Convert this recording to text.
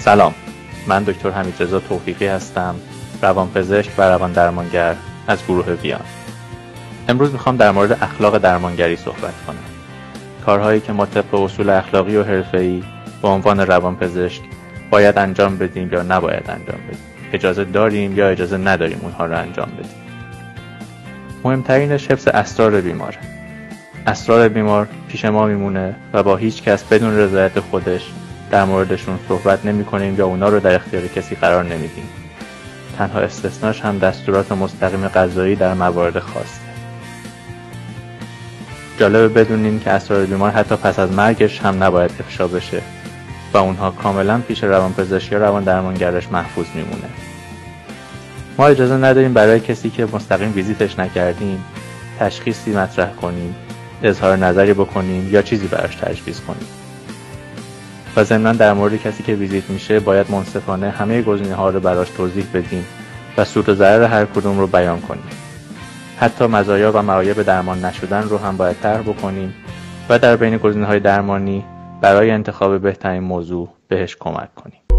سلام. من دکتر حمید رضا توفیقی هستم روانپزشک و روان درمانگر از گروه ویان. امروز می‌خوام در مورد اخلاق درمانگری صحبت کنم. کارهایی که ما طبق اصول اخلاقی و حرفه‌ای به عنوان روانپزشک باید انجام بدیم یا نباید انجام بدیم. اجازه داریم یا اجازه نداریم اونها رو انجام بدیم. مهمترینش حفظ اسرار بیماره اسرار بیمار پیش ما میمونه و با هیچ کس بدون رضایت خودش در موردشون صحبت نمی کنیم یا اونا رو در اختیار کسی قرار نمیدیم. تنها استثناش هم دستورات مستقیم غذایی در موارد خاصه جالبه بدونین که اسرار بیمار حتی پس از مرگش هم نباید افشا بشه و اونها کاملا پیش روانپزشک یا روان درمانگرش محفوظ میمونه. ما اجازه نداریم برای کسی که مستقیم ویزیتش نکردیم تشخیصی مطرح کنیم اظهار نظری بکنیم یا چیزی براش تجویز کنیم. و ضمنا در مورد کسی که ویزیت میشه باید منصفانه همه گزینه ها رو براش توضیح بدیم و سود و ضرر هر کدوم رو بیان کنیم. حتی مزایا و معایب درمان نشدن رو هم باید طرح بکنیم و در بین گزینه های درمانی برای انتخاب بهترین موضوع بهش کمک کنیم.